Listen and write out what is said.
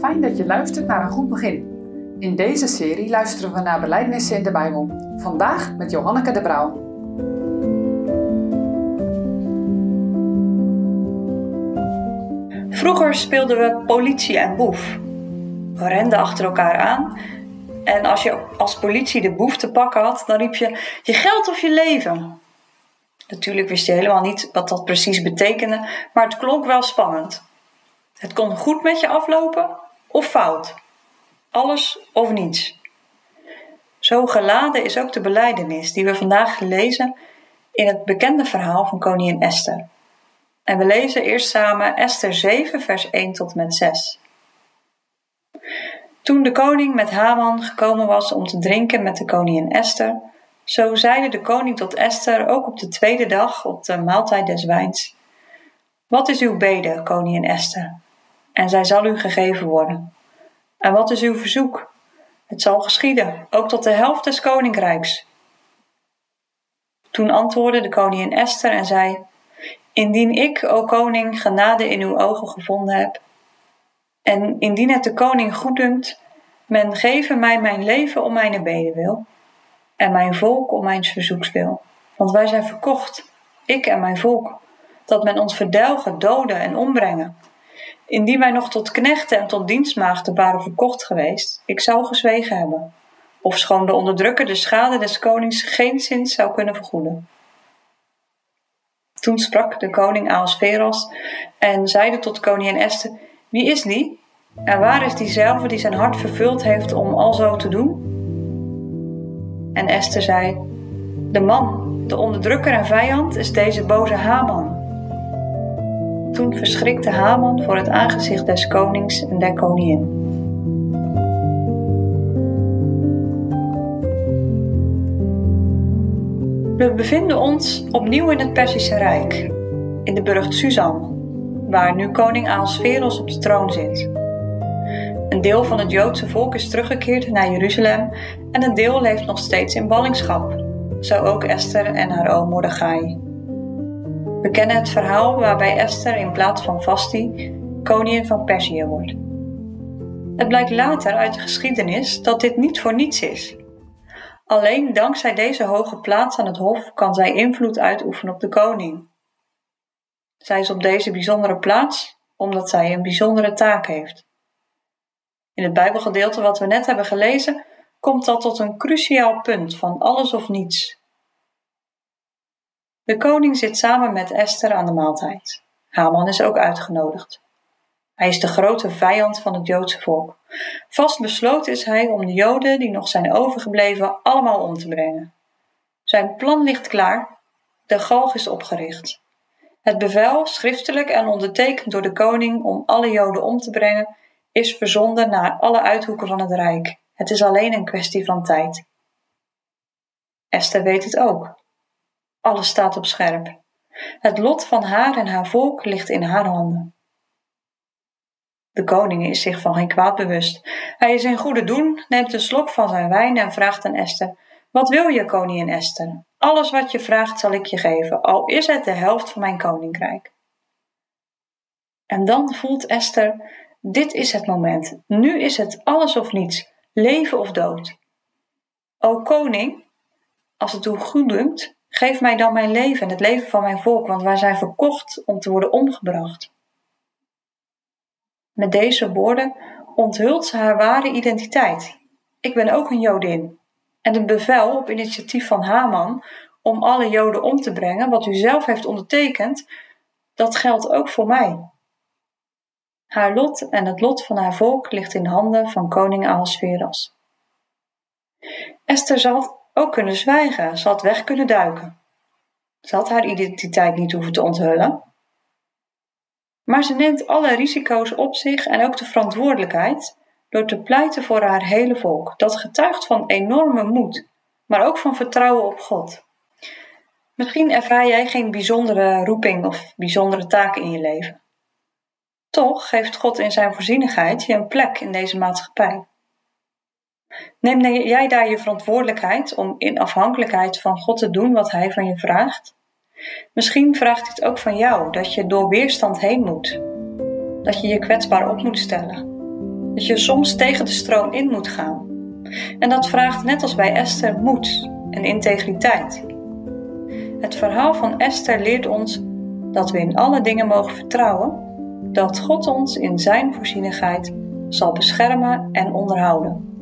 Fijn dat je luistert naar een goed begin. In deze serie luisteren we naar beleidnissen in de Bijbel. Vandaag met Johanneke de Brouw. Vroeger speelden we politie en boef. We renden achter elkaar aan en als je als politie de boef te pakken had, dan riep je je geld of je leven. Natuurlijk wist je helemaal niet wat dat precies betekende, maar het klonk wel spannend. Het kon goed met je aflopen of fout. Alles of niets. Zo geladen is ook de beleidenis die we vandaag lezen in het bekende verhaal van koningin Esther. En we lezen eerst samen Esther 7, vers 1 tot met 6. Toen de koning met Haman gekomen was om te drinken met de koningin Esther, zo zeide de koning tot Esther ook op de tweede dag op de maaltijd des wijns: Wat is uw bede, koningin Esther? En zij zal u gegeven worden. En wat is uw verzoek? Het zal geschieden, ook tot de helft des koninkrijks. Toen antwoordde de koningin Esther en zei: Indien ik, o koning, genade in uw ogen gevonden heb, en indien het de koning goeddunkt, men geven mij mijn leven om mijn beden wil, en mijn volk om mijn verzoeks wil. Want wij zijn verkocht, ik en mijn volk, dat men ons verdelgen, doden en ombrengen. Indien wij nog tot knechten en tot dienstmaagden waren verkocht geweest, ik zou gezwegen hebben, of schoon de onderdrukker de schade des konings geen zin zou kunnen vergoeden. Toen sprak de koning Ahasveros en zeide tot koningin Esther, wie is die? En waar is diezelfde die zijn hart vervuld heeft om al zo te doen? En Esther zei, de man, de onderdrukker en vijand, is deze boze Haman. Toen verschrikte Haman voor het aangezicht des konings en der koningin. We bevinden ons opnieuw in het Perzische Rijk, in de burcht Susan, waar nu koning Ahasveros op de troon zit. Een deel van het Joodse volk is teruggekeerd naar Jeruzalem en een deel leeft nog steeds in ballingschap, zo ook Esther en haar oom Mordechai. We kennen het verhaal waarbij Esther in plaats van Vasti koningin van Perzië wordt. Het blijkt later uit de geschiedenis dat dit niet voor niets is. Alleen dankzij deze hoge plaats aan het hof kan zij invloed uitoefenen op de koning. Zij is op deze bijzondere plaats omdat zij een bijzondere taak heeft. In het Bijbelgedeelte wat we net hebben gelezen, komt dat tot een cruciaal punt van alles of niets. De koning zit samen met Esther aan de maaltijd. Haman is ook uitgenodigd. Hij is de grote vijand van het Joodse volk. Vast besloten is hij om de Joden die nog zijn overgebleven allemaal om te brengen. Zijn plan ligt klaar. De galg is opgericht. Het bevel, schriftelijk en ondertekend door de koning om alle Joden om te brengen, is verzonden naar alle uithoeken van het rijk. Het is alleen een kwestie van tijd. Esther weet het ook. Alles staat op scherp. Het lot van haar en haar volk ligt in haar handen. De koning is zich van geen kwaad bewust. Hij is in goede doen, neemt een slok van zijn wijn en vraagt aan Esther: Wat wil je, koningin Esther? Alles wat je vraagt zal ik je geven, al is het de helft van mijn koninkrijk. En dan voelt Esther: Dit is het moment. Nu is het alles of niets, leven of dood. O koning, als het u goed dunkt, geef mij dan mijn leven en het leven van mijn volk, want wij zijn verkocht om te worden omgebracht. Met deze woorden onthult ze haar ware identiteit. Ik ben ook een Jodin. En het bevel op initiatief van Haman om alle Joden om te brengen, wat u zelf heeft ondertekend, dat geldt ook voor mij. Haar lot en het lot van haar volk ligt in handen van koning Ahasveras. Esther zal ook kunnen zwijgen, ze had weg kunnen duiken. Ze had haar identiteit niet hoeven te onthullen. Maar ze neemt alle risico's op zich en ook de verantwoordelijkheid door te pleiten voor haar hele volk. Dat getuigt van enorme moed, maar ook van vertrouwen op God. Misschien ervaar jij geen bijzondere roeping of bijzondere taken in je leven. Toch geeft God in zijn voorzienigheid je een plek in deze maatschappij. Neem jij daar je verantwoordelijkheid om in afhankelijkheid van God te doen wat Hij van je vraagt? Misschien vraagt het ook van jou dat je door weerstand heen moet. Dat je je kwetsbaar op moet stellen. dat je soms tegen de stroom in moet gaan. En dat vraagt net als bij Esther moed en integriteit. Het verhaal van Esther leert ons dat we in alle dingen mogen vertrouwen dat God ons in Zijn voorzienigheid zal beschermen en onderhouden.